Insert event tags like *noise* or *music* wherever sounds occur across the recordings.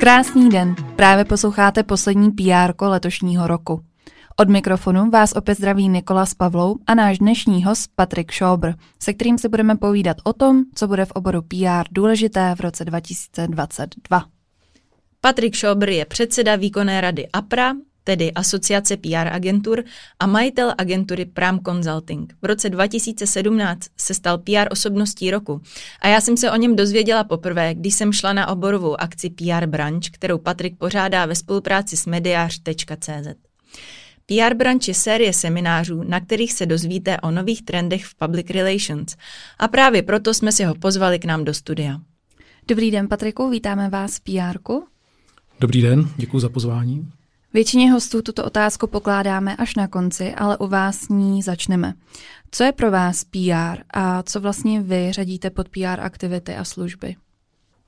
Krásný den, právě posloucháte poslední PR letošního roku. Od mikrofonu vás opět zdraví Nikola s Pavlou a náš dnešní host Patrik Šobr, se kterým si budeme povídat o tom, co bude v oboru PR důležité v roce 2022. Patrik Šobr je předseda výkonné rady APRA, tedy Asociace PR agentur a majitel agentury Pram Consulting. V roce 2017 se stal PR osobností roku a já jsem se o něm dozvěděla poprvé, když jsem šla na oborovou akci PR Branch, kterou Patrik pořádá ve spolupráci s mediář.cz. PR Branch je série seminářů, na kterých se dozvíte o nových trendech v public relations a právě proto jsme si ho pozvali k nám do studia. Dobrý den, Patriku, vítáme vás v PR. Dobrý den, děkuji za pozvání. Většině hostů tuto otázku pokládáme až na konci, ale u vás ní začneme. Co je pro vás PR a co vlastně vy řadíte pod PR aktivity a služby?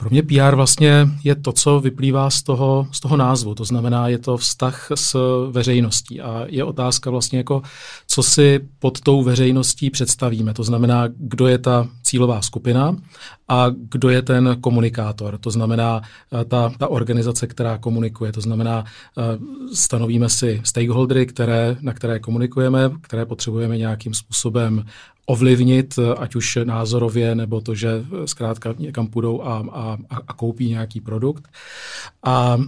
Pro mě PR vlastně je to, co vyplývá z toho, z toho názvu, to znamená, je to vztah s veřejností a je otázka vlastně jako, co si pod tou veřejností představíme, to znamená, kdo je ta cílová skupina a kdo je ten komunikátor, to znamená eh, ta, ta organizace, která komunikuje, to znamená, eh, stanovíme si stakeholdery, které, na které komunikujeme, které potřebujeme nějakým způsobem ovlivnit, ať už názorově, nebo to, že zkrátka někam půjdou a, a, a koupí nějaký produkt. A,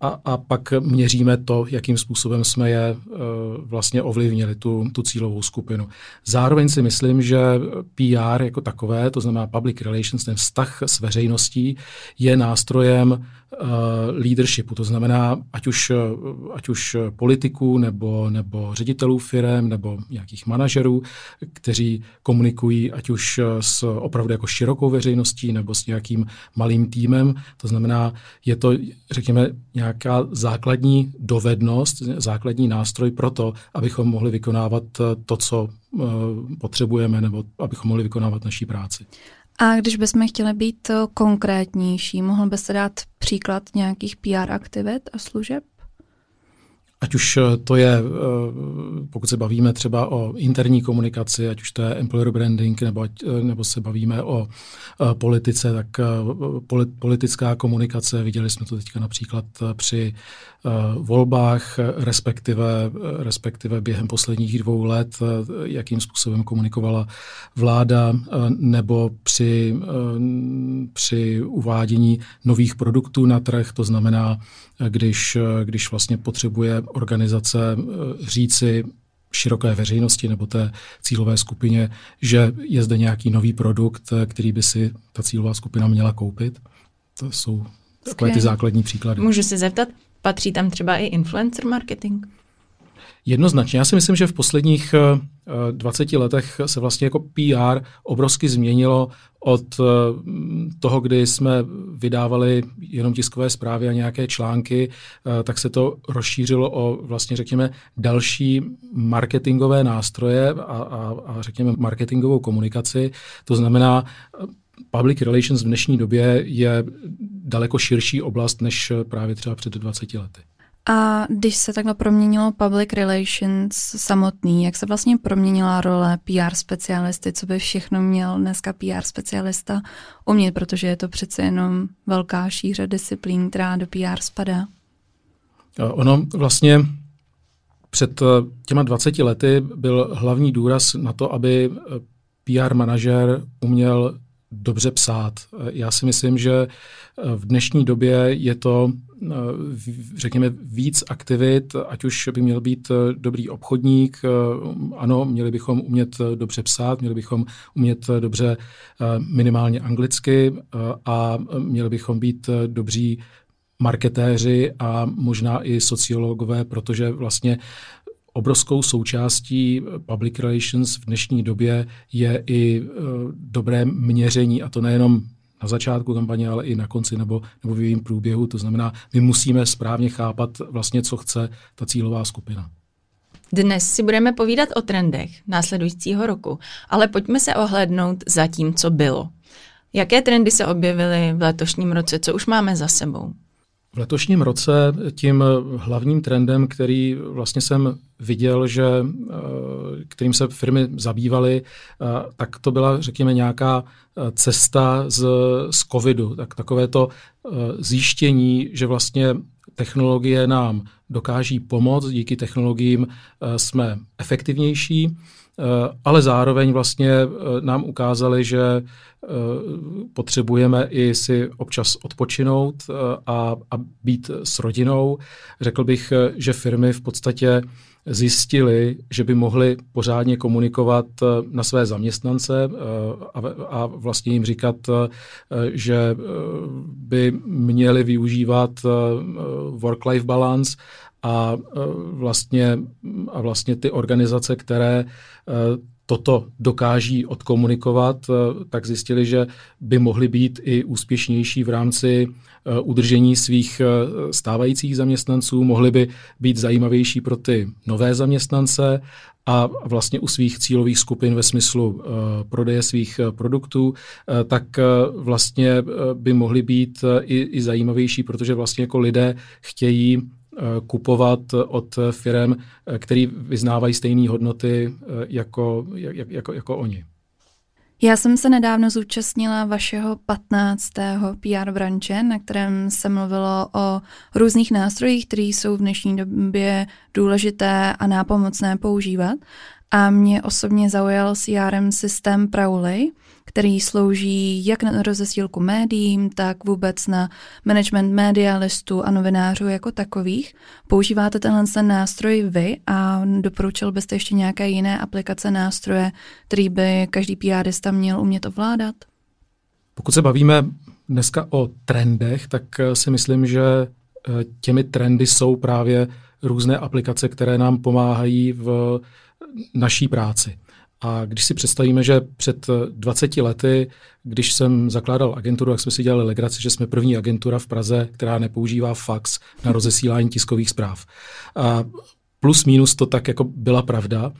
a, a pak měříme to, jakým způsobem jsme je vlastně ovlivnili, tu, tu cílovou skupinu. Zároveň si myslím, že PR jako takové, to znamená public relations, ten vztah s veřejností, je nástrojem leadershipu, to znamená, ať už, ať už politiků, nebo, nebo ředitelů firm, nebo nějakých manažerů, kteří komunikují ať už s opravdu jako širokou veřejností, nebo s nějakým malým týmem. To znamená, je to, řekněme, nějaká základní dovednost, základní nástroj pro to, abychom mohli vykonávat to, co potřebujeme, nebo abychom mohli vykonávat naší práci. A když bychom chtěli být konkrétnější, mohl byste dát příklad nějakých PR aktivit a služeb? Ať už eh, to je, eh, pokud se bavíme třeba o interní komunikaci, ať už to je employer branding, nebo, ať, eh, nebo se bavíme o politice, tak politická komunikace, viděli jsme to teďka například při volbách, respektive, respektive během posledních dvou let, jakým způsobem komunikovala vláda, nebo při, při uvádění nových produktů na trh, to znamená, když, když vlastně potřebuje organizace eh, říci široké veřejnosti nebo té cílové skupině, že je zde nějaký nový produkt, eh, který by si ta cílová skupina měla koupit. To jsou takové ty základní příklady. Můžu se zeptat, patří tam třeba i influencer marketing? Jednoznačně. Já si myslím, že v posledních 20 eh, letech se vlastně jako PR obrovsky změnilo od eh, toho, kdy jsme vydávali jenom tiskové zprávy a nějaké články, eh, tak se to rozšířilo o vlastně řekněme další marketingové nástroje a, a, a řekněme marketingovou komunikaci. To znamená, public relations v dnešní době je daleko širší oblast než právě třeba před 20 lety. A když se takhle proměnilo public relations samotný, jak se vlastně proměnila role PR specialisty, co by všechno měl dneska PR specialista umět, protože je to přece jenom velká šíře disciplín, která do PR spadá? Ono vlastně před eh, těma 20 lety byl hlavní důraz na to, aby eh, PR manažer uměl dobře psát. Já si myslím, že v dnešní době je to, řekněme, víc aktivit, ať už by měl být dobrý obchodník, ano, měli bychom umět dobře psát, měli bychom umět dobře minimálně anglicky a měli bychom být dobří marketéři a možná i sociologové, protože vlastně obrovskou součástí public relations v dnešní době je i dobré měření, a to nejenom na začátku kampaně, ale i na konci nebo, nebo v jejím průběhu. To znamená, my musíme správně chápat vlastně, co chce ta cílová skupina. Dnes si budeme povídat o trendech následujícího roku, ale pojďme se ohlednout za tím, co bylo. Jaké trendy se objevily v letošním roce, co už máme za sebou? V letošním roce tím hlavním trendem, který vlastně jsem viděl, že eh, kterým se firmy zabývaly, eh, tak to byla, řekněme, nějaká eh, cesta z, z covidu. Tak takové to zjištění, že vlastně technologie nám dokáží pomoct, díky technologiím jsme efektivnější, ale zároveň vlastně nám ukázali, že potřebujeme i si občas odpočinout a, a být s rodinou. Řekl bych, že firmy v podstatě zjistili, že by mohli pořádně komunikovat eh, na své zaměstnance eh, a vlastně jim říkat, eh, že by měli využívat work-life balance a vlastně, a vlastně ty organizace, které toto dokáží odkomunikovat, eh, tak zjistili, že by mohli být i úspěšnější v rámci udržení svých stávajících zaměstnanců, mohli by být zajímavější pro ty nové zaměstnance a vlastně u svých cílových skupin ve smyslu prodeje svých produktů, tak vlastně by mohly být i, i zajímavější, protože vlastně jako lidé chtějí kupovat od firm, eh, které vyznávají stejné hodnoty eh, jako, jak, jako, jako oni. Já jsem se nedávno zúčastnila vašeho 15. PR branče, na kterém se mluvilo o různých nástrojích, které jsou v dnešní době důležité a nápomocné používat. A mě osobně zaujal CRM systém Prowley, který slouží jak na rozesílku médiím, tak vůbec na management média listů a novinářů jako takových. Používáte tenhle ten nástroj vy a doporučil byste ještě nějaké jiné aplikace, nástroje, který by každý PRista měl umět ovládat? Pokud se bavíme dneska o trendech, tak eh, si myslím, že eh, těmi trendy jsou právě různé aplikace, které nám pomáhají v naší práci. A když si představíme, že před 20 lety, když jsem zakládal agenturu, jak jsme si dělali legraci, že jsme první agentura v Praze, která nepoužívá fax na rozesílání tiskových zpráv. A plus minus to tak jako byla pravda.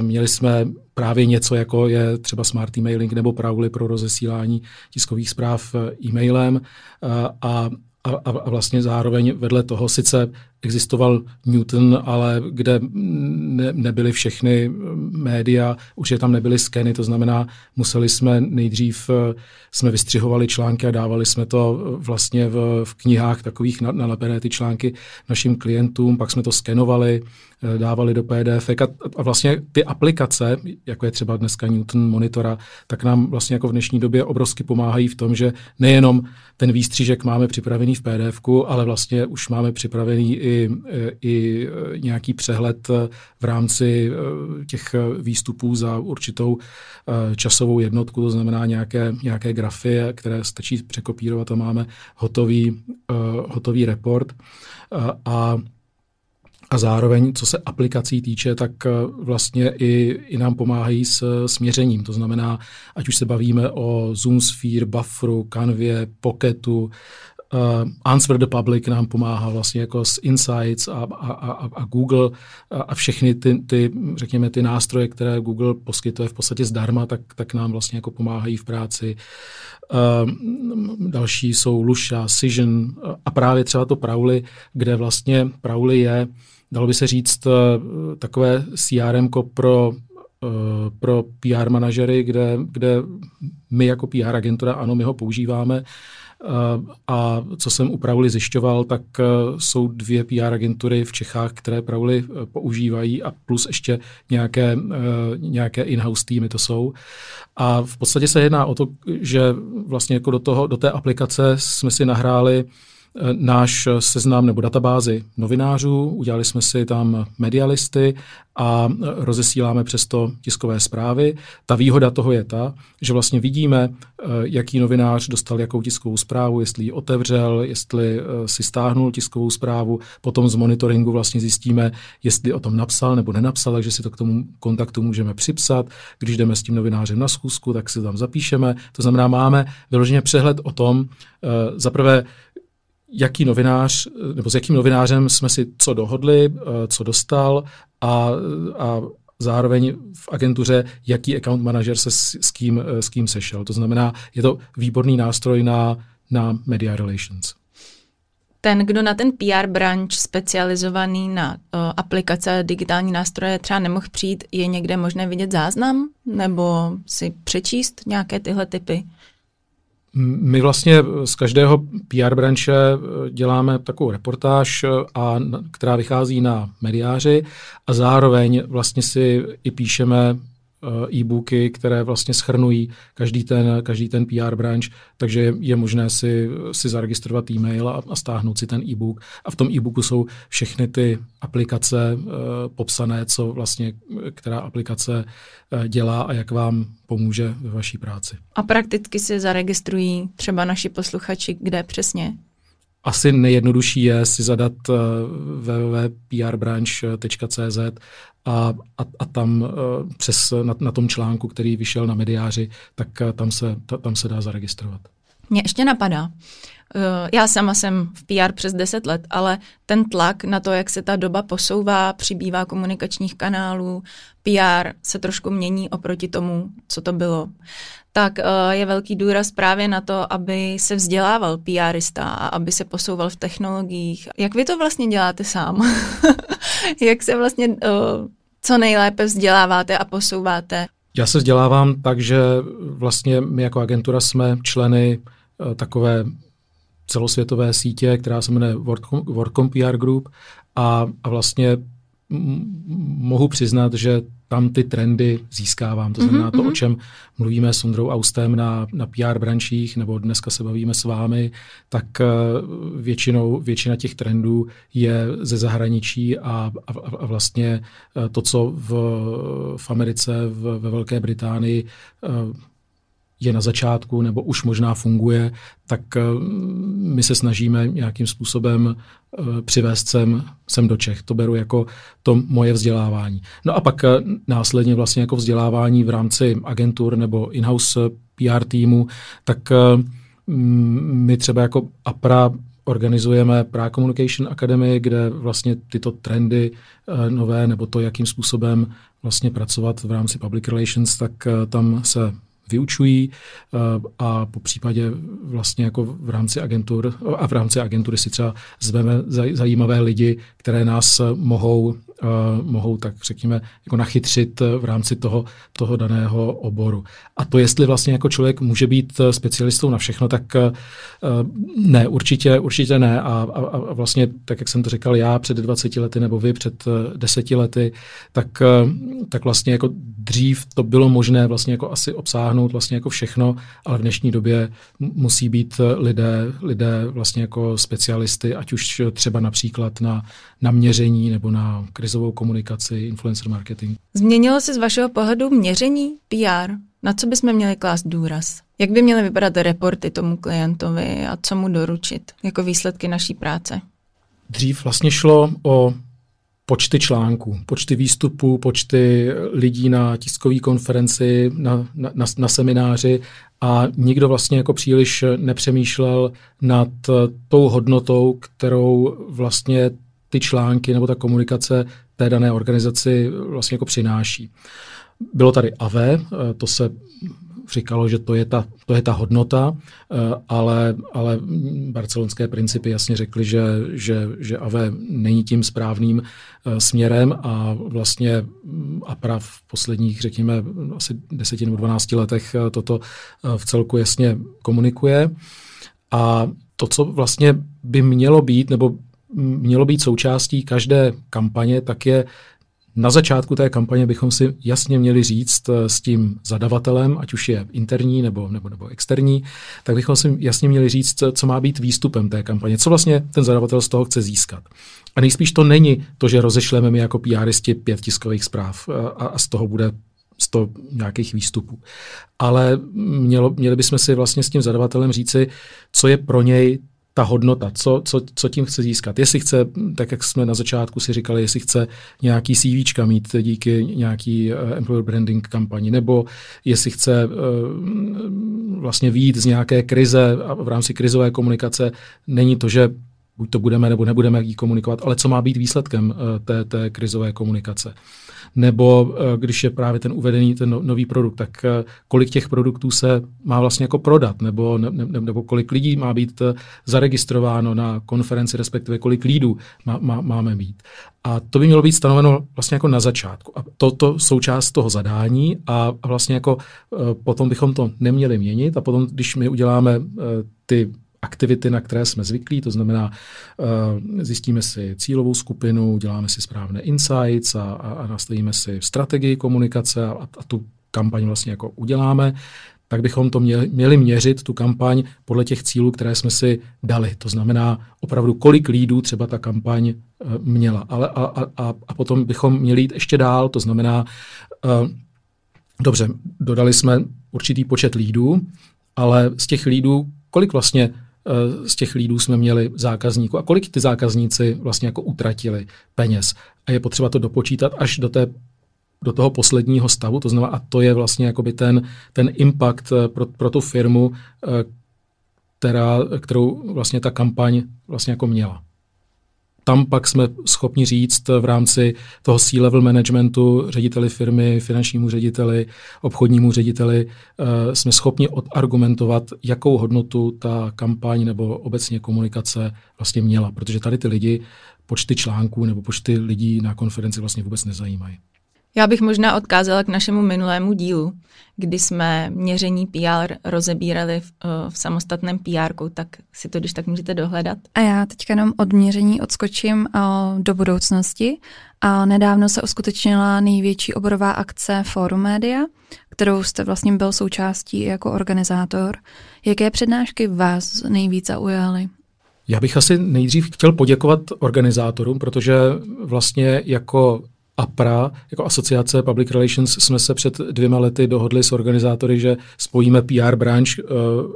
Měli jsme právě něco, jako je třeba smart emailing nebo Prowly pro rozesílání tiskových zpráv e-mailem a a, a vlastně zároveň vedle toho sice existoval Newton, ale kde ne, nebyly všechny média, už je tam nebyly skeny, to znamená, museli jsme nejdřív, eh, jsme vystřihovali články a dávali jsme to vlastně v, v knihách takových nalepené ty články našim klientům, pak jsme to skenovali, eh, dávali do PDF a, a vlastně ty aplikace, jako je třeba dneska Newton Monitora, tak nám vlastně jako v dnešní době obrovsky pomáhají v tom, že nejenom ten výstřížek máme připravený v pdf ale vlastně už máme připravený i i, i nějaký přehled v rámci eh, těch výstupů za určitou eh, časovou jednotku, to znamená nějaké, nějaké grafy, které stačí překopírovat a máme hotový, eh, hotový report. A a zároveň, co se aplikací týče, tak vlastně i, i nám pomáhají s směřením. To znamená, ať už se bavíme o Zoom Sphere, Bufferu, Canvě, Pocketu, Uh, Answer the Public nám pomáhá vlastně jako s Insights a, a, a, a Google a, a všechny ty, ty, řekněme, ty nástroje, které Google poskytuje v podstatě zdarma, tak, tak nám vlastně jako pomáhají v práci. Uh, další jsou Lusha, Cision a právě třeba to Prowly, kde vlastně Prowly je, dalo by se říct, takové CRM pro pro PR manažery, kde, kde my jako PR agentura, ano, my ho používáme, a co jsem u Prowly zjišťoval, tak e, jsou dvě PR agentury v Čechách, které Prowly e, používají a plus ještě nějaké, e, nějaké in-house týmy to jsou. A v podstatě se jedná o to, že vlastně jako do, toho, do té aplikace jsme si nahráli náš seznam nebo databázi novinářů, udělali jsme si tam medialisty a rozesíláme přesto tiskové zprávy. Ta výhoda toho je ta, že vlastně vidíme, eh, jaký novinář dostal jakou tiskovou zprávu, jestli ji otevřel, jestli eh, si stáhnul tiskovou zprávu, potom z monitoringu vlastně zjistíme, jestli o tom napsal nebo nenapsal, takže si to k tomu kontaktu můžeme připsat. Když jdeme s tím novinářem na schůzku, tak si tam zapíšeme. To znamená, máme vyloženě přehled o tom, eh, zaprvé, jaký novinář, nebo s jakým novinářem jsme si co dohodli, eh, co dostal a, a zároveň v agentuře, jaký account manager se s, s, kým, eh, s kým sešel. To znamená, je to výborný nástroj na, na media relations. ten, kdo na ten PR branch specializovaný na uh, aplikace a digitální nástroje třeba nemohl přijít, je někde možné vidět záznam nebo si přečíst nějaké tyhle typy? My vlastně z každého PR branče děláme takovou reportáž, a, která vychází na mediáři a zároveň vlastně si i píšeme Eh, e-booky, které vlastně schrnují každý ten, každý ten PR branch, takže je možné si, si zaregistrovat e-mail a, a stáhnout si ten e-book. A v tom e-booku jsou všechny ty aplikace uh, popsané, co vlastně, která aplikace uh, dělá a jak vám pomůže ve vaší práci. A prakticky si zaregistrují třeba naši posluchači, kde přesně? Asi nejjednodušší je si zadat uh, www.prbranch.cz a, a, a tam uh, přes na, na tom článku, který vyšel na mediáři, tak uh, tam, se, ta, tam se dá zaregistrovat. Mě ještě napadá, já sama jsem v PR přes 10 let, ale ten tlak na to, jak se ta doba posouvá, přibývá komunikačních kanálů, PR se trošku mění oproti tomu, co to bylo tak uh, je velký důraz právě na to, aby se vzdělával PRista a aby se posouval v technologiích. Jak vy to vlastně děláte sám? *laughs* Jak se vlastně uh, co nejlépe vzděláváte a posouváte? Já se vzdělávám tak, že vlastně my jako agentura jsme členy uh, takové celosvětové sítě, která se jmenuje WorkCom PR Group a, a vlastně mohu přiznat, že tam ty trendy získávám. To znamená mm-hmm. to, o mhm. čem mluvíme s Ondrou Austem na, na PR brančích, nebo dneska se bavíme s vámi, tak uh, většinou, většina těch trendů je ze zahraničí a, a, a vlastně uh, to, co v, v Americe, v, ve Velké Británii uh, je na začátku nebo už možná funguje, tak eh, my se snažíme nějakým způsobem eh, přivést sem, sem do Čech. To beru jako to moje vzdělávání. No a pak eh, následně vlastně jako vzdělávání v rámci agentur nebo in-house PR týmu, tak my třeba jako APRA organizujeme Prague Communication Academy, kde vlastně tyto trendy nové nebo to, jakým způsobem vlastně pracovat v rámci public relations, tak tam se vyučují eh, a po případě vlastně jako v rámci agentur a v rámci agentury si třeba zveme zajímavé lidi, které nás mohou uh, mohou tak řekněme jako nachytřit v rámci toho, toho daného oboru. A to, jestli vlastně jako člověk může být specialistou na všechno, tak uh, ne, určitě, určitě ne. A, a, a vlastně, tak jak jsem to říkal já před 20 lety nebo vy před 10 lety, tak, tak vlastně jako dřív to bylo možné vlastně jako asi obsáhnout vlastně jako všechno, ale v dnešní době musí být lidé, lidé vlastně jako specialisty, ať už třeba například na, na měření nebo na krizovou komunikaci, influencer marketing. Změnilo se z vašeho pohledu měření PR? Na co bychom měli klást důraz? Jak by měly vypadat reporty tomu klientovi a co mu doručit jako výsledky naší práce? Dřív vlastně šlo o počty článků, počty výstupů, počty lidí na tiskové konferenci, na, na, na, na semináři a nikdo vlastně jako příliš nepřemýšlel nad tou hodnotou, kterou vlastně ty články nebo ta komunikace té dané organizaci vlastně jako přináší. Bylo tady AVE, to se říkalo, že to je ta, to je ta hodnota, eh, ale, ale barcelonské principy jasně řekly, že, že, že AVE není tím správným eh, směrem a vlastně APRA v posledních, řekněme, asi 10 nebo 12 letech toto v celku jasně komunikuje. A to, co vlastně by mělo být, nebo mělo být součástí každé kampaně, tak je na začátku té kampaně bychom si jasně měli říct eh, s tím zadavatelem, ať už je interní nebo, nebo, nebo externí, tak bychom si jasně měli říct, co má být výstupem té kampaně, co vlastně ten zadavatel z toho chce získat. A nejspíš to není to, že rozešleme my jako PRisti pět tiskových zpráv eh, a, a z toho bude 100 nějakých výstupů. Ale mělo, měli bychom si vlastně s tím zadavatelem říci, co je pro něj ta hodnota, co, co, co tím chce získat. Jestli chce, tak jak jsme na začátku si říkali, jestli chce nějaký CV mít díky nějaký uh, employer branding kampani, nebo jestli chce uh, vlastně výjít z nějaké krize a v rámci krizové komunikace není to, že buď to budeme nebo nebudeme jí komunikovat, ale co má být výsledkem té, té krizové komunikace nebo eh, když je právě ten uvedený ten no, nový produkt, tak eh, kolik těch produktů se má vlastně jako prodat, nebo, ne, ne, nebo kolik lidí má být eh, zaregistrováno na konferenci, respektive kolik lídů má, má, máme mít. A to by mělo být stanoveno vlastně jako na začátku. A to, to součást toho zadání a vlastně jako potom bychom to neměli měnit a potom, když my uděláme ty aktivity, na které jsme zvyklí, to znamená, uh, zjistíme si cílovou skupinu, děláme si správné insights a, a, a nastavíme si strategii komunikace a, a tu kampaň vlastně jako uděláme, tak bychom to měli, měli měřit, tu kampaň, podle těch cílů, které jsme si dali. To znamená opravdu, kolik lídů třeba ta kampaň uh, měla. Ale a, a, a potom bychom měli jít ještě dál, to znamená, uh, dobře, dodali jsme určitý počet lídů, ale z těch lídů, kolik vlastně Eh, z těch lídů jsme měli zákazníků a kolik ty zákazníci vlastně jako utratili peněz. A je potřeba to dopočítat až do té do toho posledního stavu, to znamená, a to je vlastně jakoby ten, ten impact eh, pro, pro tu firmu, eh, která, kterou vlastně ta kampaň vlastně jako měla tam pak jsme schopni říct v rámci toho C-level managementu řediteli firmy, finančnímu řediteli, obchodnímu řediteli, eh, jsme schopni odargumentovat, jakou hodnotu ta kampaň nebo obecně komunikace vlastně měla, protože tady ty lidi počty článků nebo počty lidí na konferenci vlastně vůbec nezajímají. Já bych možná odkázala k našemu minulému dílu, kdy jsme měření PR rozebírali v, eh, v samostatném PR, tak si to když tak můžete dohledat. A já teďka jenom od měření odskočím uh, do budoucnosti. A nedávno se uskutečnila největší oborová akce Forum Media, kterou jste vlastně byl součástí jako organizátor. Jaké přednášky vás nejvíc zaujaly? Já bych asi nejdřív chtěl poděkovat organizátorům, protože vlastně jako APRA, jako asociace Public Relations, jsme se před dvěma lety dohodli s organizátory, že spojíme PR branch uh,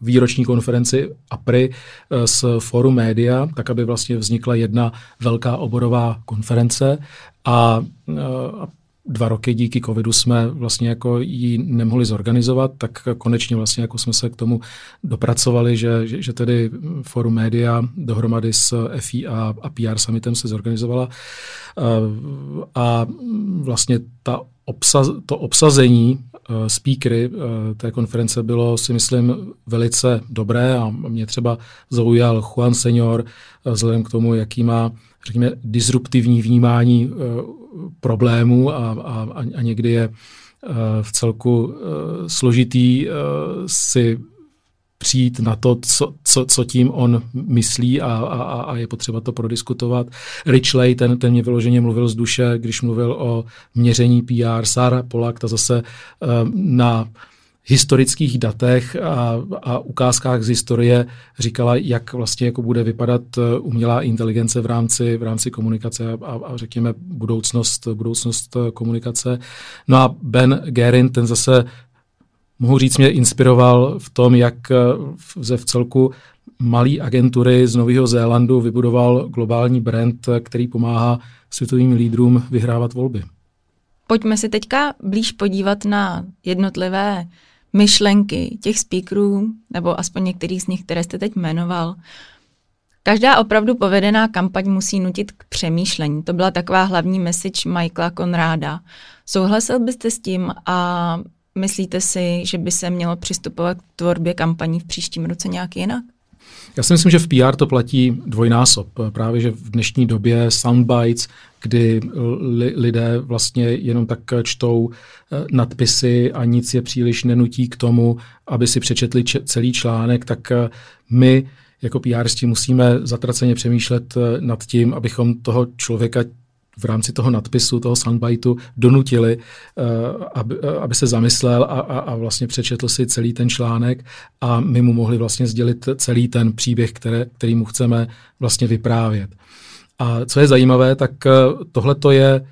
výroční konferenci APRI uh, s Forum Media, tak aby vlastně vznikla jedna velká oborová konference. A, uh, a dva roky díky covidu jsme vlastně jako ji nemohli zorganizovat, tak konečně vlastně jako jsme se k tomu dopracovali, že, že, že tedy Forum Media dohromady s FI a, a PR Summitem se zorganizovala. A vlastně ta obsaz, to obsazení uh, speakery uh, té konference bylo, si myslím, velice dobré a mě třeba zaujal Juan Senior vzhledem k tomu, jaký má řekněme, disruptivní vnímání uh, problémů a, a, a někdy je uh, v celku uh, složitý si přijít na to, co, co, co tím on myslí a, a, a je potřeba to prodiskutovat. Richley, ten, ten mě vyloženě mluvil z duše, když mluvil o měření PR. Sara Polak, ta zase na historických datech a, a ukázkách z historie říkala, jak vlastně jako bude vypadat eh, umělá inteligence v rámci, v rámci komunikace a, a řekněme budoucnost, budoucnost eh, komunikace. No a Ben Gerin, ten zase mohu říct, mě inspiroval v tom, jak ze v celku malý agentury z Nového Zélandu vybudoval globální brand, který pomáhá světovým lídrům vyhrávat volby. Pojďme si teďka blíž podívat na jednotlivé myšlenky těch speakerů, nebo aspoň některých z nich, které jste teď jmenoval. Každá opravdu povedená kampaň musí nutit k přemýšlení. To byla taková hlavní message Michaela Konráda. Souhlasil byste s tím a myslíte si, že by se mělo přistupovat k tvorbě kampaní v příštím roce nějak jinak? Já si myslím, že v PR to platí dvojnásob. Právě, že v dnešní době soundbites, kdy li, lidé vlastně jenom tak čtou eh, nadpisy a nic je příliš nenutí k tomu, aby si přečetli č- celý článek, tak eh, my jako PRsti musíme zatraceně přemýšlet eh, nad tím, abychom toho člověka v rámci toho nadpisu, toho soundbiteu donutili, uh, aby, uh, aby se zamyslel a, a, a vlastně přečetl si celý ten článek a my mu mohli vlastně sdělit celý ten příběh, které, který mu chceme vlastně vyprávět. A co je zajímavé, tak uh, tohle to je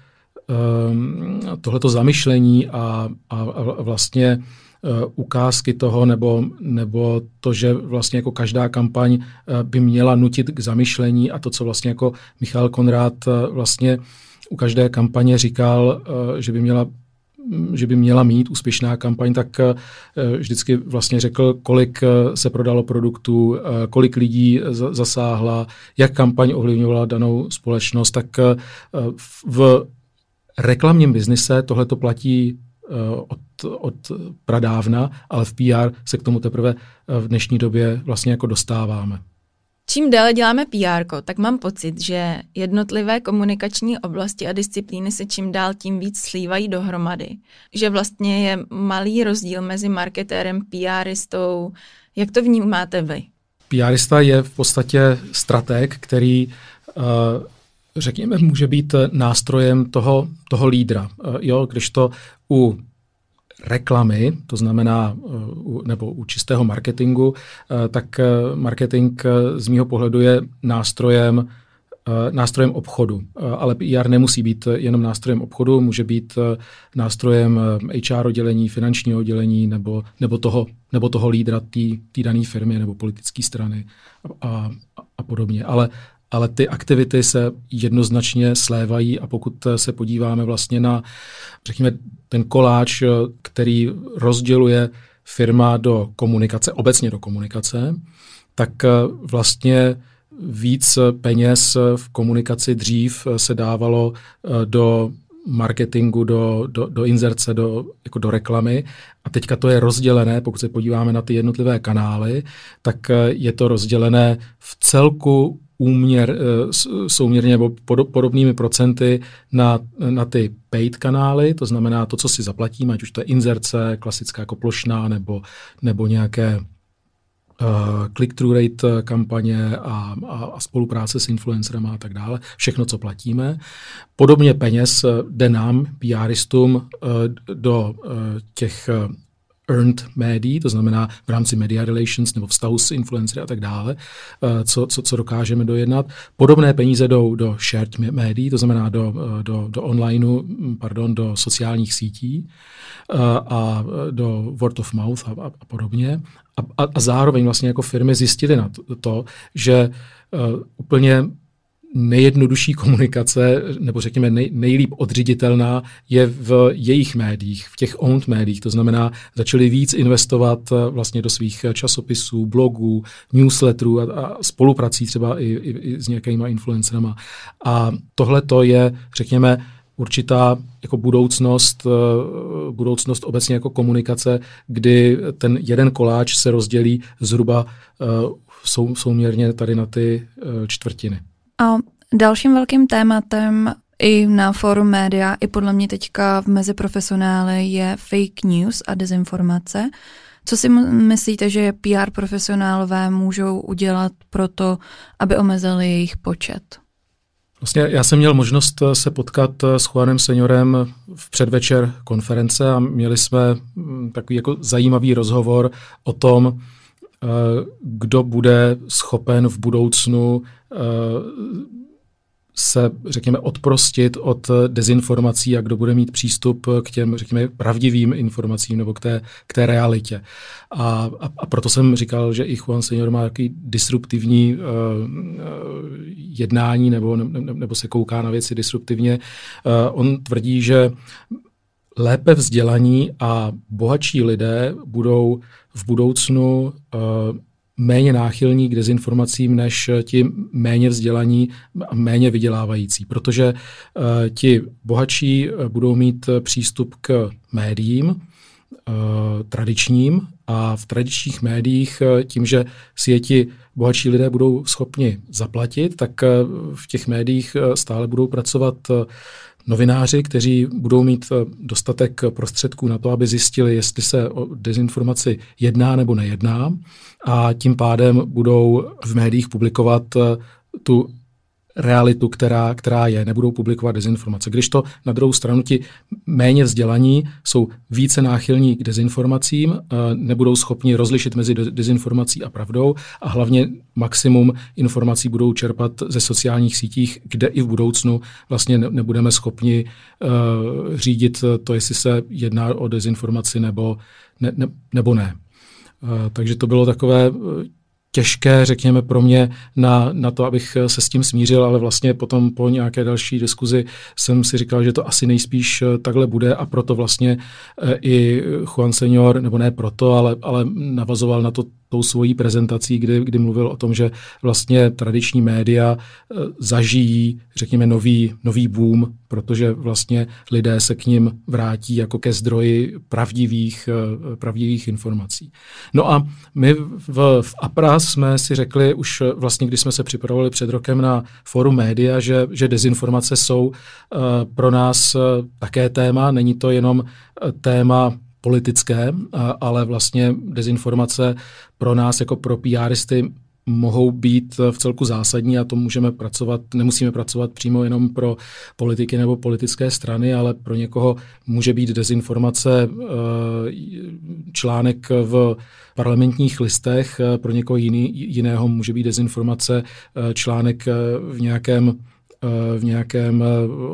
um, tohleto zamyšlení a, a, a vlastně Eh, ukázky toho, nebo, nebo to, že vlastně jako každá kampaň eh, by měla nutit k zamyšlení a to, co vlastně jako Michal Konrád eh, vlastně u každé kampaně říkal, že by měla že by měla mít úspěšná kampaň, tak vždycky vlastně řekl, kolik se prodalo produktů, kolik lidí zasáhla, jak kampaň ovlivňovala danou společnost, tak v reklamním biznise tohle to platí od, od pradávna, ale v PR se k tomu teprve v dnešní době vlastně jako dostáváme. Čím déle děláme PR, tak mám pocit, že jednotlivé komunikační oblasti a disciplíny se čím dál tím víc slívají dohromady. Že vlastně je malý rozdíl mezi marketérem, PRistou. Jak to vnímáte vy? PRista je v podstatě strateg, který uh, řekněme, může být nástrojem toho, toho lídra. Jo, když to u reklamy, to znamená, eh, nebo u čistého marketingu, eh, tak eh, marketing z mýho pohledu je nástrojem, nástrojem obchodu. Ale PR nemusí být jenom nástrojem obchodu, může být nástrojem HR oddělení, finančního oddělení nebo, nebo, toho, nebo toho lídra té dané firmy nebo politické strany a, a, a podobně. Ale ale ty aktivity se jednoznačně slévají a pokud se podíváme vlastně na, řekněme, ten koláč, který rozděluje firma do komunikace, obecně do komunikace, tak vlastně víc peněz v komunikaci dřív se dávalo do marketingu, do, do, do inzerce, do, jako do reklamy. A teďka to je rozdělené, pokud se podíváme na ty jednotlivé kanály, tak je to rozdělené v celku úměr, eh, souměrně nebo podobnými procenty na, na ty paid kanály, to znamená to, co si zaplatíme, ať už to je inzerce, klasická jako plošná, nebo, nebo nějaké uh, click-through rate kampaně a, a, a spolupráce s influencerem a tak dále, všechno, co platíme. Podobně peněz jde nám, PRistům, uh, do uh, těch earned médií, to znamená v rámci media relations nebo vztahu s influencery a tak dále, eh, co, co, co dokážeme dojednat. Podobné peníze jdou do shared médií, to znamená do, eh, do, do onlineu, hm, pardon, do sociálních sítí eh, a do word of mouth a, a, podobně. A, a, a zároveň vlastně jako firmy zjistily na to, to že uh, úplně nejjednodušší komunikace, nebo řekněme nej, nejlíp odřiditelná, je v jejich médiích, v těch owned médiích. To znamená, začali víc investovat eh, vlastně do svých eh, časopisů, blogů, newsletterů a, a spoluprací třeba i, i, i s nějakýma influencerama. A tohle to je, řekněme, určitá jako budoucnost, eh, budoucnost obecně jako komunikace, kdy ten jeden koláč se rozdělí zhruba sou, souměrně tady na ty čtvrtiny. A dalším velkým tématem i na forum média, i podle mě teďka v mezi profesionály je fake news a dezinformace. Co si myslíte, že PR profesionálové můžou udělat pro to, aby omezili jejich počet? Vlastně já jsem měl možnost se potkat s Juanem Seniorem v předvečer konference a měli jsme mm, takový jako zajímavý rozhovor o tom, eh, kdo bude schopen v budoucnu eh, se, řekněme, odprostit od dezinformací a kdo bude mít přístup k těm, řekněme, pravdivým informacím nebo k té, k té realitě. A, a, a proto jsem říkal, že i Juan Senior má takový disruptivní uh, jednání nebo, ne, nebo se kouká na věci disruptivně. Uh, on tvrdí, že lépe vzdělaní a bohatší lidé budou v budoucnu uh, méně náchylní k dezinformacím než ti méně vzdělaní a méně vydělávající, protože uh, ti bohatší eh, budou mít přístup k médiím, tradičním a v tradičních médiích tím, že si je ti bohatší lidé budou schopni zaplatit, tak v těch médiích stále budou pracovat novináři, kteří budou mít eh, dostatek prostředků na to, aby zjistili, jestli se o dezinformaci jedná nebo nejedná. A tím pádem budou v médiích publikovat eh, tu realitu, která, která je, nebudou publikovat dezinformace. Když to na druhou stranu ti méně vzdělaní jsou více náchylní k dezinformacím, eh, nebudou schopni rozlišit mezi dezinformací a pravdou a hlavně maximum informací budou čerpat ze sociálních sítích, kde i v budoucnu vlastně nebudeme schopni uh, řídit to, jestli se jedná o dezinformaci nebo ne. ne, nebo ne. Uh, takže to bylo takové těžké, řekněme, pro mě na, na to, abych se s tím smířil, ale vlastně potom po nějaké další diskuzi jsem si říkal, že to asi nejspíš takhle bude a proto vlastně i Juan Senior, nebo ne proto, ale, ale navazoval na to tou svojí prezentací, kdy, kdy mluvil o tom, že vlastně tradiční média eh, zažijí, řekněme, nový, nový boom, protože vlastně lidé se k ním vrátí jako ke zdroji pravdivých, eh, pravdivých informací. No a my v, v APRA jsme si řekli už vlastně, když jsme se připravovali před rokem na forum média, že, že dezinformace jsou pro nás také téma, není to jenom téma politické, ale vlastně dezinformace pro nás jako pro PRisty mohou být v celku zásadní a to můžeme pracovat, nemusíme pracovat přímo jenom pro politiky nebo politické strany, ale pro někoho může být dezinformace eh, článek v parlamentních listech, pro někoho jiný, jiného může být dezinformace eh, článek v nějakém v nějakém eh,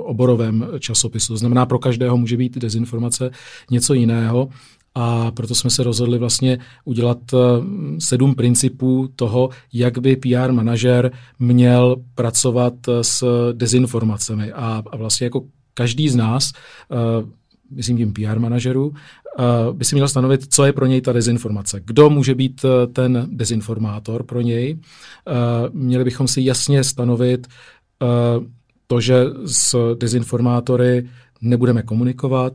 oborovém časopisu. To znamená, pro každého může být dezinformace něco jiného. A proto jsme se rozhodli vlastně udělat eh, sedm principů toho, jak by PR manažer měl pracovat eh, s dezinformacemi. A, a vlastně jako každý z nás, myslím tím PR manažerů, by si měl stanovit, co je pro něj ta dezinformace. Kdo může být ten dezinformátor pro něj. Měli bychom si jasně stanovit, Eh, to, že s dezinformátory nebudeme komunikovat,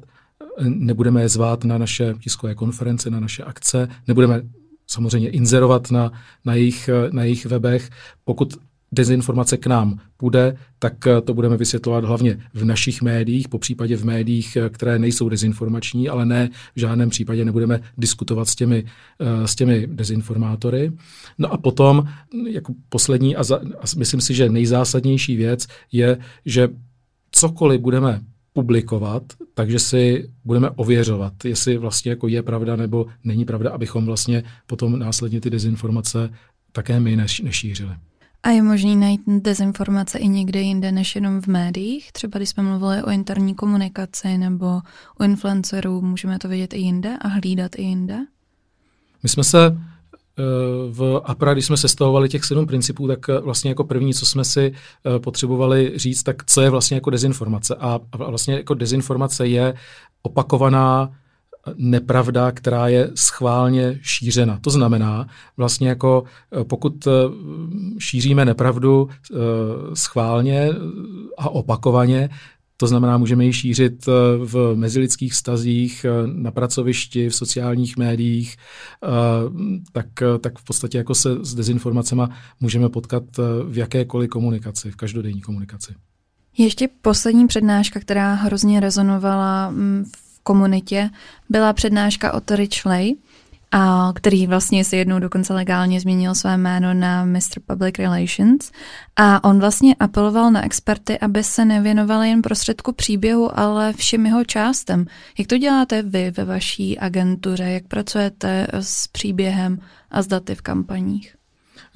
nebudeme je zvát na naše tiskové konference, na naše akce, nebudeme samozřejmě inzerovat na, na, jejich, na jejich webech. Pokud dezinformace k nám půjde, tak eh, to budeme vysvětlovat hlavně v našich médiích, po případě v médiích, eh, které nejsou dezinformační, ale ne v žádném případě nebudeme diskutovat s těmi, eh, s těmi dezinformátory. No a potom, jako poslední a, za, a myslím si, že nejzásadnější věc je, že cokoliv budeme publikovat, takže si budeme ověřovat, jestli vlastně jako je pravda nebo není pravda, abychom vlastně potom následně ty dezinformace také my nešířili. A je možný najít dezinformace i někde jinde než jenom v médiích? Třeba když jsme mluvili o interní komunikaci nebo o influencerů, můžeme to vidět i jinde a hlídat i jinde? My jsme se eh, v APRA, když jsme sestavovali těch sedm principů, tak eh, vlastně jako první, co jsme si eh, potřebovali říct, tak co je vlastně jako dezinformace. A vlastně jako dezinformace je opakovaná nepravda, která je schválně šířena. To znamená, vlastně jako eh, pokud eh, šíříme nepravdu eh, schválně a opakovaně, to znamená, můžeme ji šířit v mezilidských stazích, na pracovišti, v sociálních médiích, tak, tak v podstatě jako se s dezinformacemi můžeme potkat v jakékoliv komunikaci, v každodenní komunikaci. Ještě poslední přednáška, která hrozně rezonovala mm, v komunitě byla přednáška od Rich Lay, a který vlastně si jednou dokonce legálně změnil své jméno na Mr. Public Relations. A on vlastně apeloval na experty, aby se nevěnovali jen prostředku příběhu, ale všem jeho částem. Jak to děláte vy ve vaší agentuře? Jak pracujete s příběhem a s daty v kampaních?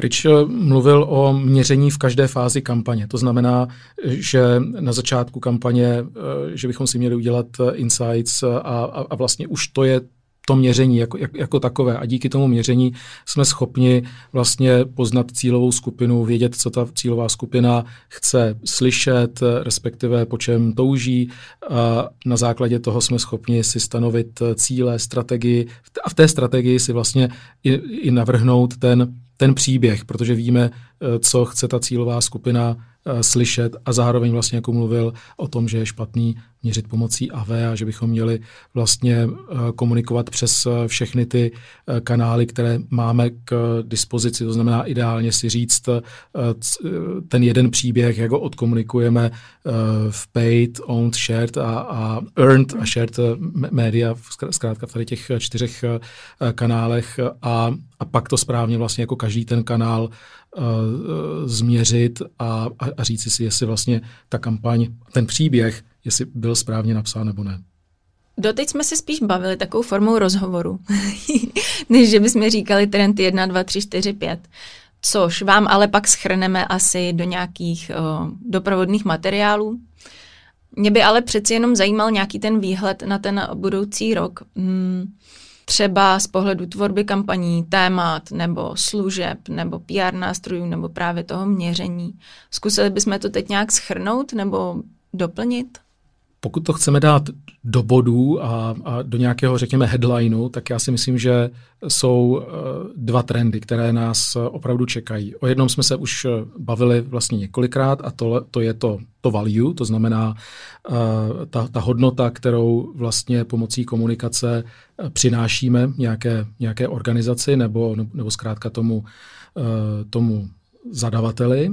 Rich eh, mluvil o měření v každé fázi kampaně. To znamená, že na začátku kampaně, eh, že bychom si měli udělat eh, insights a, a vlastně už to je to měření jako, jako takové. A díky tomu měření jsme schopni vlastně poznat cílovou skupinu, vědět, co ta cílová skupina chce slyšet, respektive po čem touží. A na základě toho jsme schopni si stanovit cíle, strategii a v té strategii si vlastně i, i navrhnout ten ten příběh, protože víme, eh, co chce ta cílová skupina Eh, slyšet a zároveň vlastně jako mluvil o tom, že je špatný měřit pomocí AV a že bychom měli vlastně eh, komunikovat přes eh, všechny ty kanály, které máme k dispozici. To znamená ideálně si říct ten jeden příběh, jak ho odkomunikujeme v paid, owned, shared a, a earned a shared média, zkrátka v tady těch čtyřech kanálech a, a pak to správně vlastně jako každý ten kanál změřit a, a, a říci si, jestli vlastně ta kampaň, ten příběh, jestli byl správně napsán nebo ne. Doteď jsme se spíš bavili takovou formou rozhovoru, *laughs* než že bychom říkali trend 1, 2, 3, 4, 5. Což vám ale pak schrneme asi do nějakých uh, doprovodných materiálů. Mě by ale přeci jenom zajímal nějaký ten výhled na ten budoucí rok. Hmm, třeba z pohledu tvorby kampaní, témat nebo služeb nebo PR nástrojů nebo právě toho měření. Zkusili bychom to teď nějak schrnout nebo doplnit? Pokud to chceme dát do bodů a, a do nějakého, řekněme, headlineu, tak já si myslím, že jsou eh, dva trendy, které nás opravdu čekají. O jednom jsme se už eh, bavili vlastně několikrát a to, to je to, to value, to znamená uh, ta, ta hodnota, kterou vlastně pomocí komunikace přinášíme nějaké, nějaké organizaci nebo, nebo zkrátka tomu, uh, tomu zadavateli.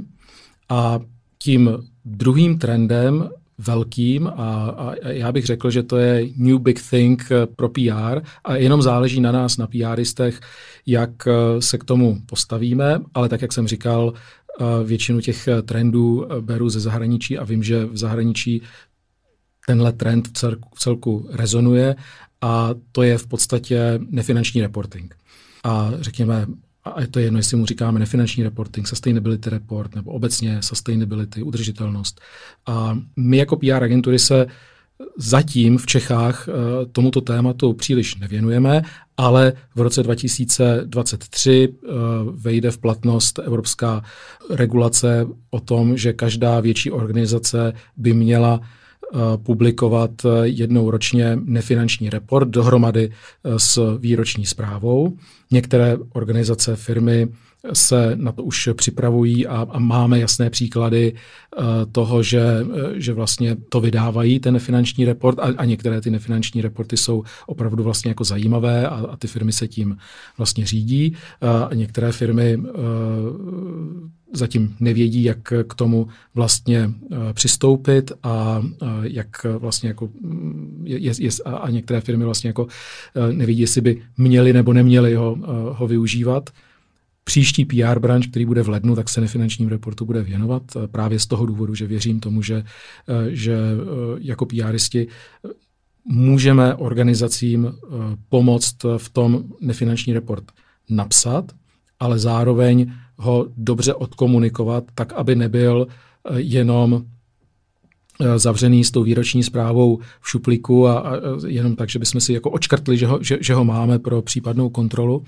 A tím druhým trendem velkým a, a já bych řekl, že to je new big thing eh, pro PR a jenom záleží na nás, na PRistech, jak eh, se k tomu postavíme, ale tak, jak jsem říkal, eh, většinu těch trendů beru ze zahraničí a vím, že v zahraničí tenhle trend v celku, v celku rezonuje a to je v podstatě nefinanční reporting. A řekněme, a je to jedno, jestli mu říkáme nefinanční reporting, sustainability report nebo obecně sustainability, udržitelnost. A my jako PR agentury se zatím v Čechách eh, tomuto tématu příliš nevěnujeme, ale v roce 2023 eh, vejde v platnost evropská regulace o tom, že každá větší organizace by měla publikovat jednou ročně nefinanční report dohromady s výroční zprávou. Některé organizace, firmy se na to už připravují a, a máme jasné příklady toho, že, že vlastně to vydávají, ten nefinanční report a, a některé ty nefinanční reporty jsou opravdu vlastně jako zajímavé a, a ty firmy se tím vlastně řídí. A některé firmy zatím nevědí, jak k tomu vlastně přistoupit a jak vlastně jako mm, je, je, a některé firmy vlastně jako nevědí, jestli by měli nebo neměli ho, ho využívat. Příští PR branč, který bude v lednu, tak se nefinančním reportu bude věnovat právě z toho důvodu, že věřím tomu, že, že jako PRisti můžeme organizacím pomoct v tom nefinanční report napsat, ale zároveň ho dobře odkomunikovat, tak aby nebyl eh, jenom eh, zavřený s tou výroční zprávou v šuplíku a, a jenom tak, že bychom si jako očkrtli, že ho, že, že ho máme pro případnou kontrolu.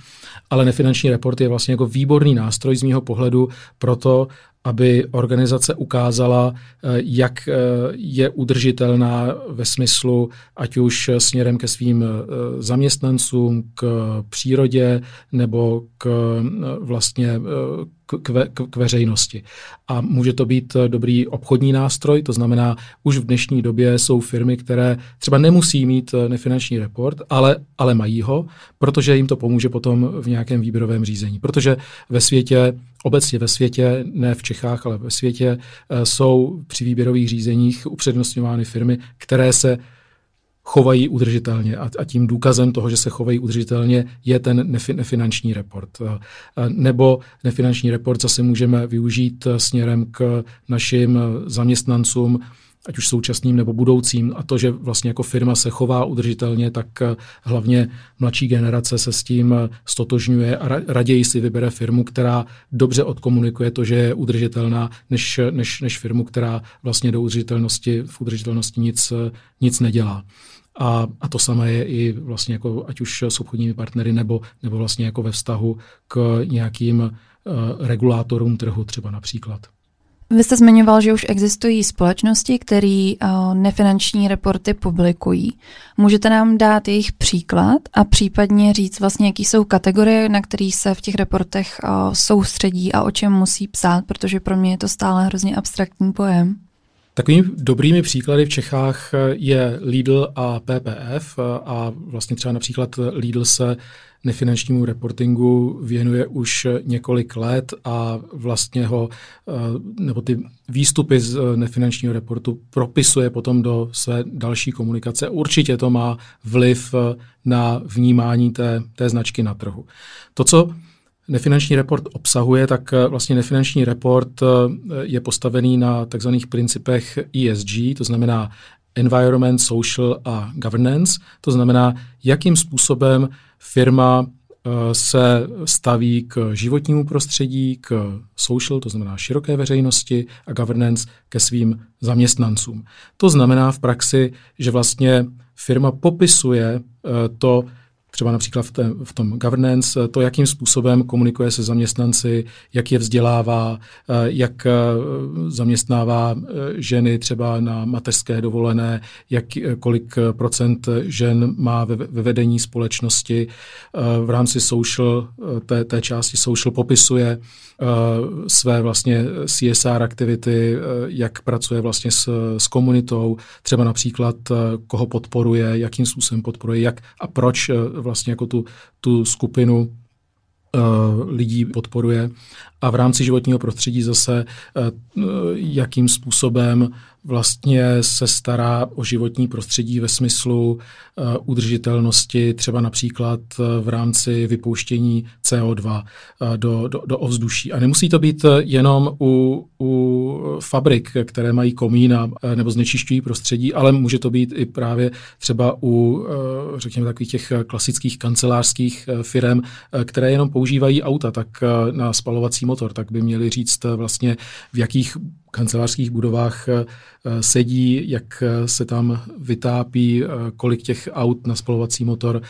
Ale nefinanční report je vlastně jako výborný nástroj z mého pohledu pro to, aby organizace ukázala, eh, jak eh, je udržitelná ve smyslu, ať už směrem ke svým eh, zaměstnancům, k přírodě nebo k vlastně k, ve, k veřejnosti. A může to být dobrý obchodní nástroj, to znamená, už v dnešní době jsou firmy, které třeba nemusí mít nefinanční report, ale, ale mají ho, protože jim to pomůže potom v nějakém výběrovém řízení. Protože ve světě, obecně ve světě, ne v Čechách, ale ve světě, eh, jsou při výběrových řízeních upřednostňovány firmy, které se chovají udržitelně. A, tím důkazem toho, že se chovají udržitelně, je ten nefi, nefinanční report. Nebo nefinanční report zase můžeme využít směrem k našim zaměstnancům, ať už současným nebo budoucím. A to, že vlastně jako firma se chová udržitelně, tak hlavně mladší generace se s tím stotožňuje a raději si vybere firmu, která dobře odkomunikuje to, že je udržitelná, než, než, než firmu, která vlastně do udržitelnosti, v udržitelnosti nic, nic nedělá. A, a to samé je i vlastně jako ať už s obchodními partnery nebo, nebo vlastně jako ve vztahu k nějakým uh, regulátorům trhu třeba například. Vy jste zmiňoval, že už existují společnosti, které uh, nefinanční reporty publikují. Můžete nám dát jejich příklad a případně říct vlastně, jaký jsou kategorie, na které se v těch reportech uh, soustředí a o čem musí psát, protože pro mě je to stále hrozně abstraktní pojem. Takovými dobrými příklady v Čechách je Lidl a PPF a vlastně třeba například Lidl se nefinančnímu reportingu věnuje už několik let a vlastně ho, eh, nebo ty výstupy z nefinančního reportu propisuje potom do své další komunikace. Určitě to má vliv na vnímání té, té značky na trhu. To, co nefinanční report obsahuje, tak eh, vlastně nefinanční report eh, je postavený na takzvaných principech ESG, to znamená environment, social a governance. To znamená, jakým způsobem firma eh, se staví k životnímu prostředí, k social, to znamená široké veřejnosti, a governance ke svým zaměstnancům. To znamená v praxi, že vlastně firma popisuje to, třeba například v, té, v tom governance, to, jakým způsobem komunikuje se zaměstnanci, jak je vzdělává, jak zaměstnává ženy třeba na mateřské dovolené, jak, kolik procent žen má ve, ve vedení společnosti. V rámci social, té, té části social popisuje své vlastně CSR aktivity, jak pracuje vlastně s, s komunitou, třeba například koho podporuje, jakým způsobem podporuje, jak a proč vlastně jako tu, tu skupinu uh, lidí podporuje. A v rámci životního prostředí zase, uh, jakým způsobem vlastně se stará o životní prostředí ve smyslu uh, udržitelnosti, třeba například uh, v rámci vypouštění CO2 uh, do, do, do ovzduší. A nemusí to být jenom u, u fabrik, které mají komín a, nebo znečišťují prostředí, ale může to být i právě třeba u, řekněme, takových těch klasických kancelářských firm, které jenom používají auta, tak na spalovací motor, tak by měli říct vlastně, v jakých kancelářských budovách eh, sedí, jak eh, se tam vytápí, eh, kolik těch aut na spalovací motor,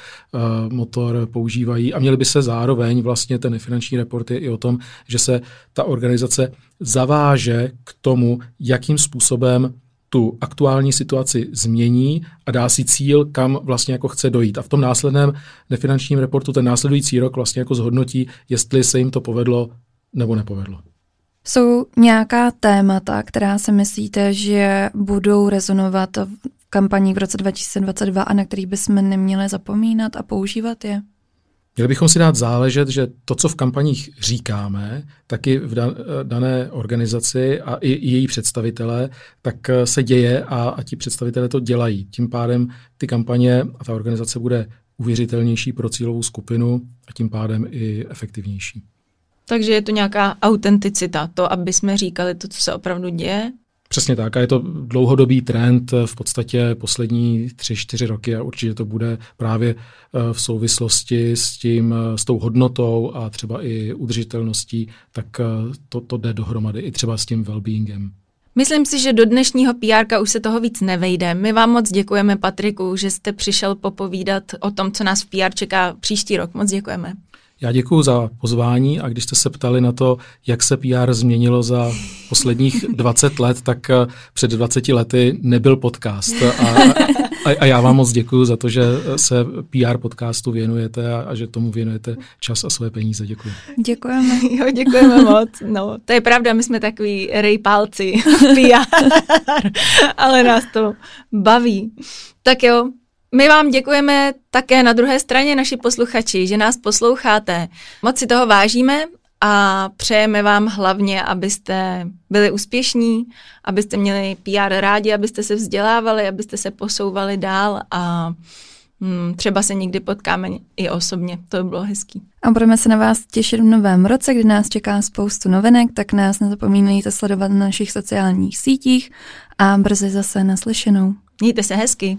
motor používají a měli by se zároveň vlastně ten finanční report je i o tom, že se ta organizace zaváže k tomu, jakým způsobem tu aktuální situaci změní a dá si cíl, kam vlastně jako chce dojít. A v tom následném nefinančním reportu ten následující rok vlastně jako zhodnotí, jestli se jim to povedlo nebo nepovedlo. Jsou nějaká témata, která si myslíte, že budou rezonovat v kampaní v roce 2022 a na kterých bychom neměli zapomínat a používat je? Měli bychom si dát záležet, že to, co v kampaních říkáme, taky v dané organizaci a i, její představitelé, tak se děje a, a ti představitelé to dělají. Tím pádem ty kampaně a ta organizace bude uvěřitelnější pro cílovou skupinu a tím pádem i efektivnější. Takže je to nějaká autenticita, to, aby jsme říkali to, co se opravdu děje. Přesně tak a je to dlouhodobý trend v podstatě poslední tři, čtyři roky a určitě to bude právě eh, v souvislosti s tím, eh, s tou hodnotou a třeba i udržitelností, tak eh, to, to jde dohromady i třeba s tím well-beingem. Myslím si, že do dnešního PR už se toho víc nevejde. My vám moc děkujeme, Patriku, že jste přišel popovídat o tom, co nás v PR čeká příští rok. Moc děkujeme. Já děkuji za pozvání a když jste se ptali na to, jak se PR změnilo za posledních *laughs* 20 let, tak eh, před 20 lety nebyl podcast. A, a, a já vám moc děkuji za to, že se PR podcastu věnujete a, a že tomu věnujete čas a své peníze. Děkuji. Děkujeme. *laughs* Jo, děkujeme moc. No, to je pravda, my jsme takový rejpálci *laughs* PR, ale nás to baví. Tak jo, my vám děkujeme také na druhé straně, naši posluchači, že nás posloucháte. Moc si toho vážíme a přejeme vám hlavně, abyste byli úspěšní, abyste měli PR rádi, abyste se vzdělávali, abyste se posouvali dál a hmm, třeba se někdy potkáme i osobně. To by bylo hezký. A budeme se na vás těšit v novém roce, kdy nás čeká spoustu novinek, tak nás nezapomínejte sledovat na našich sociálních sítích a brzy zase naslyšenou. Mějte se hezky.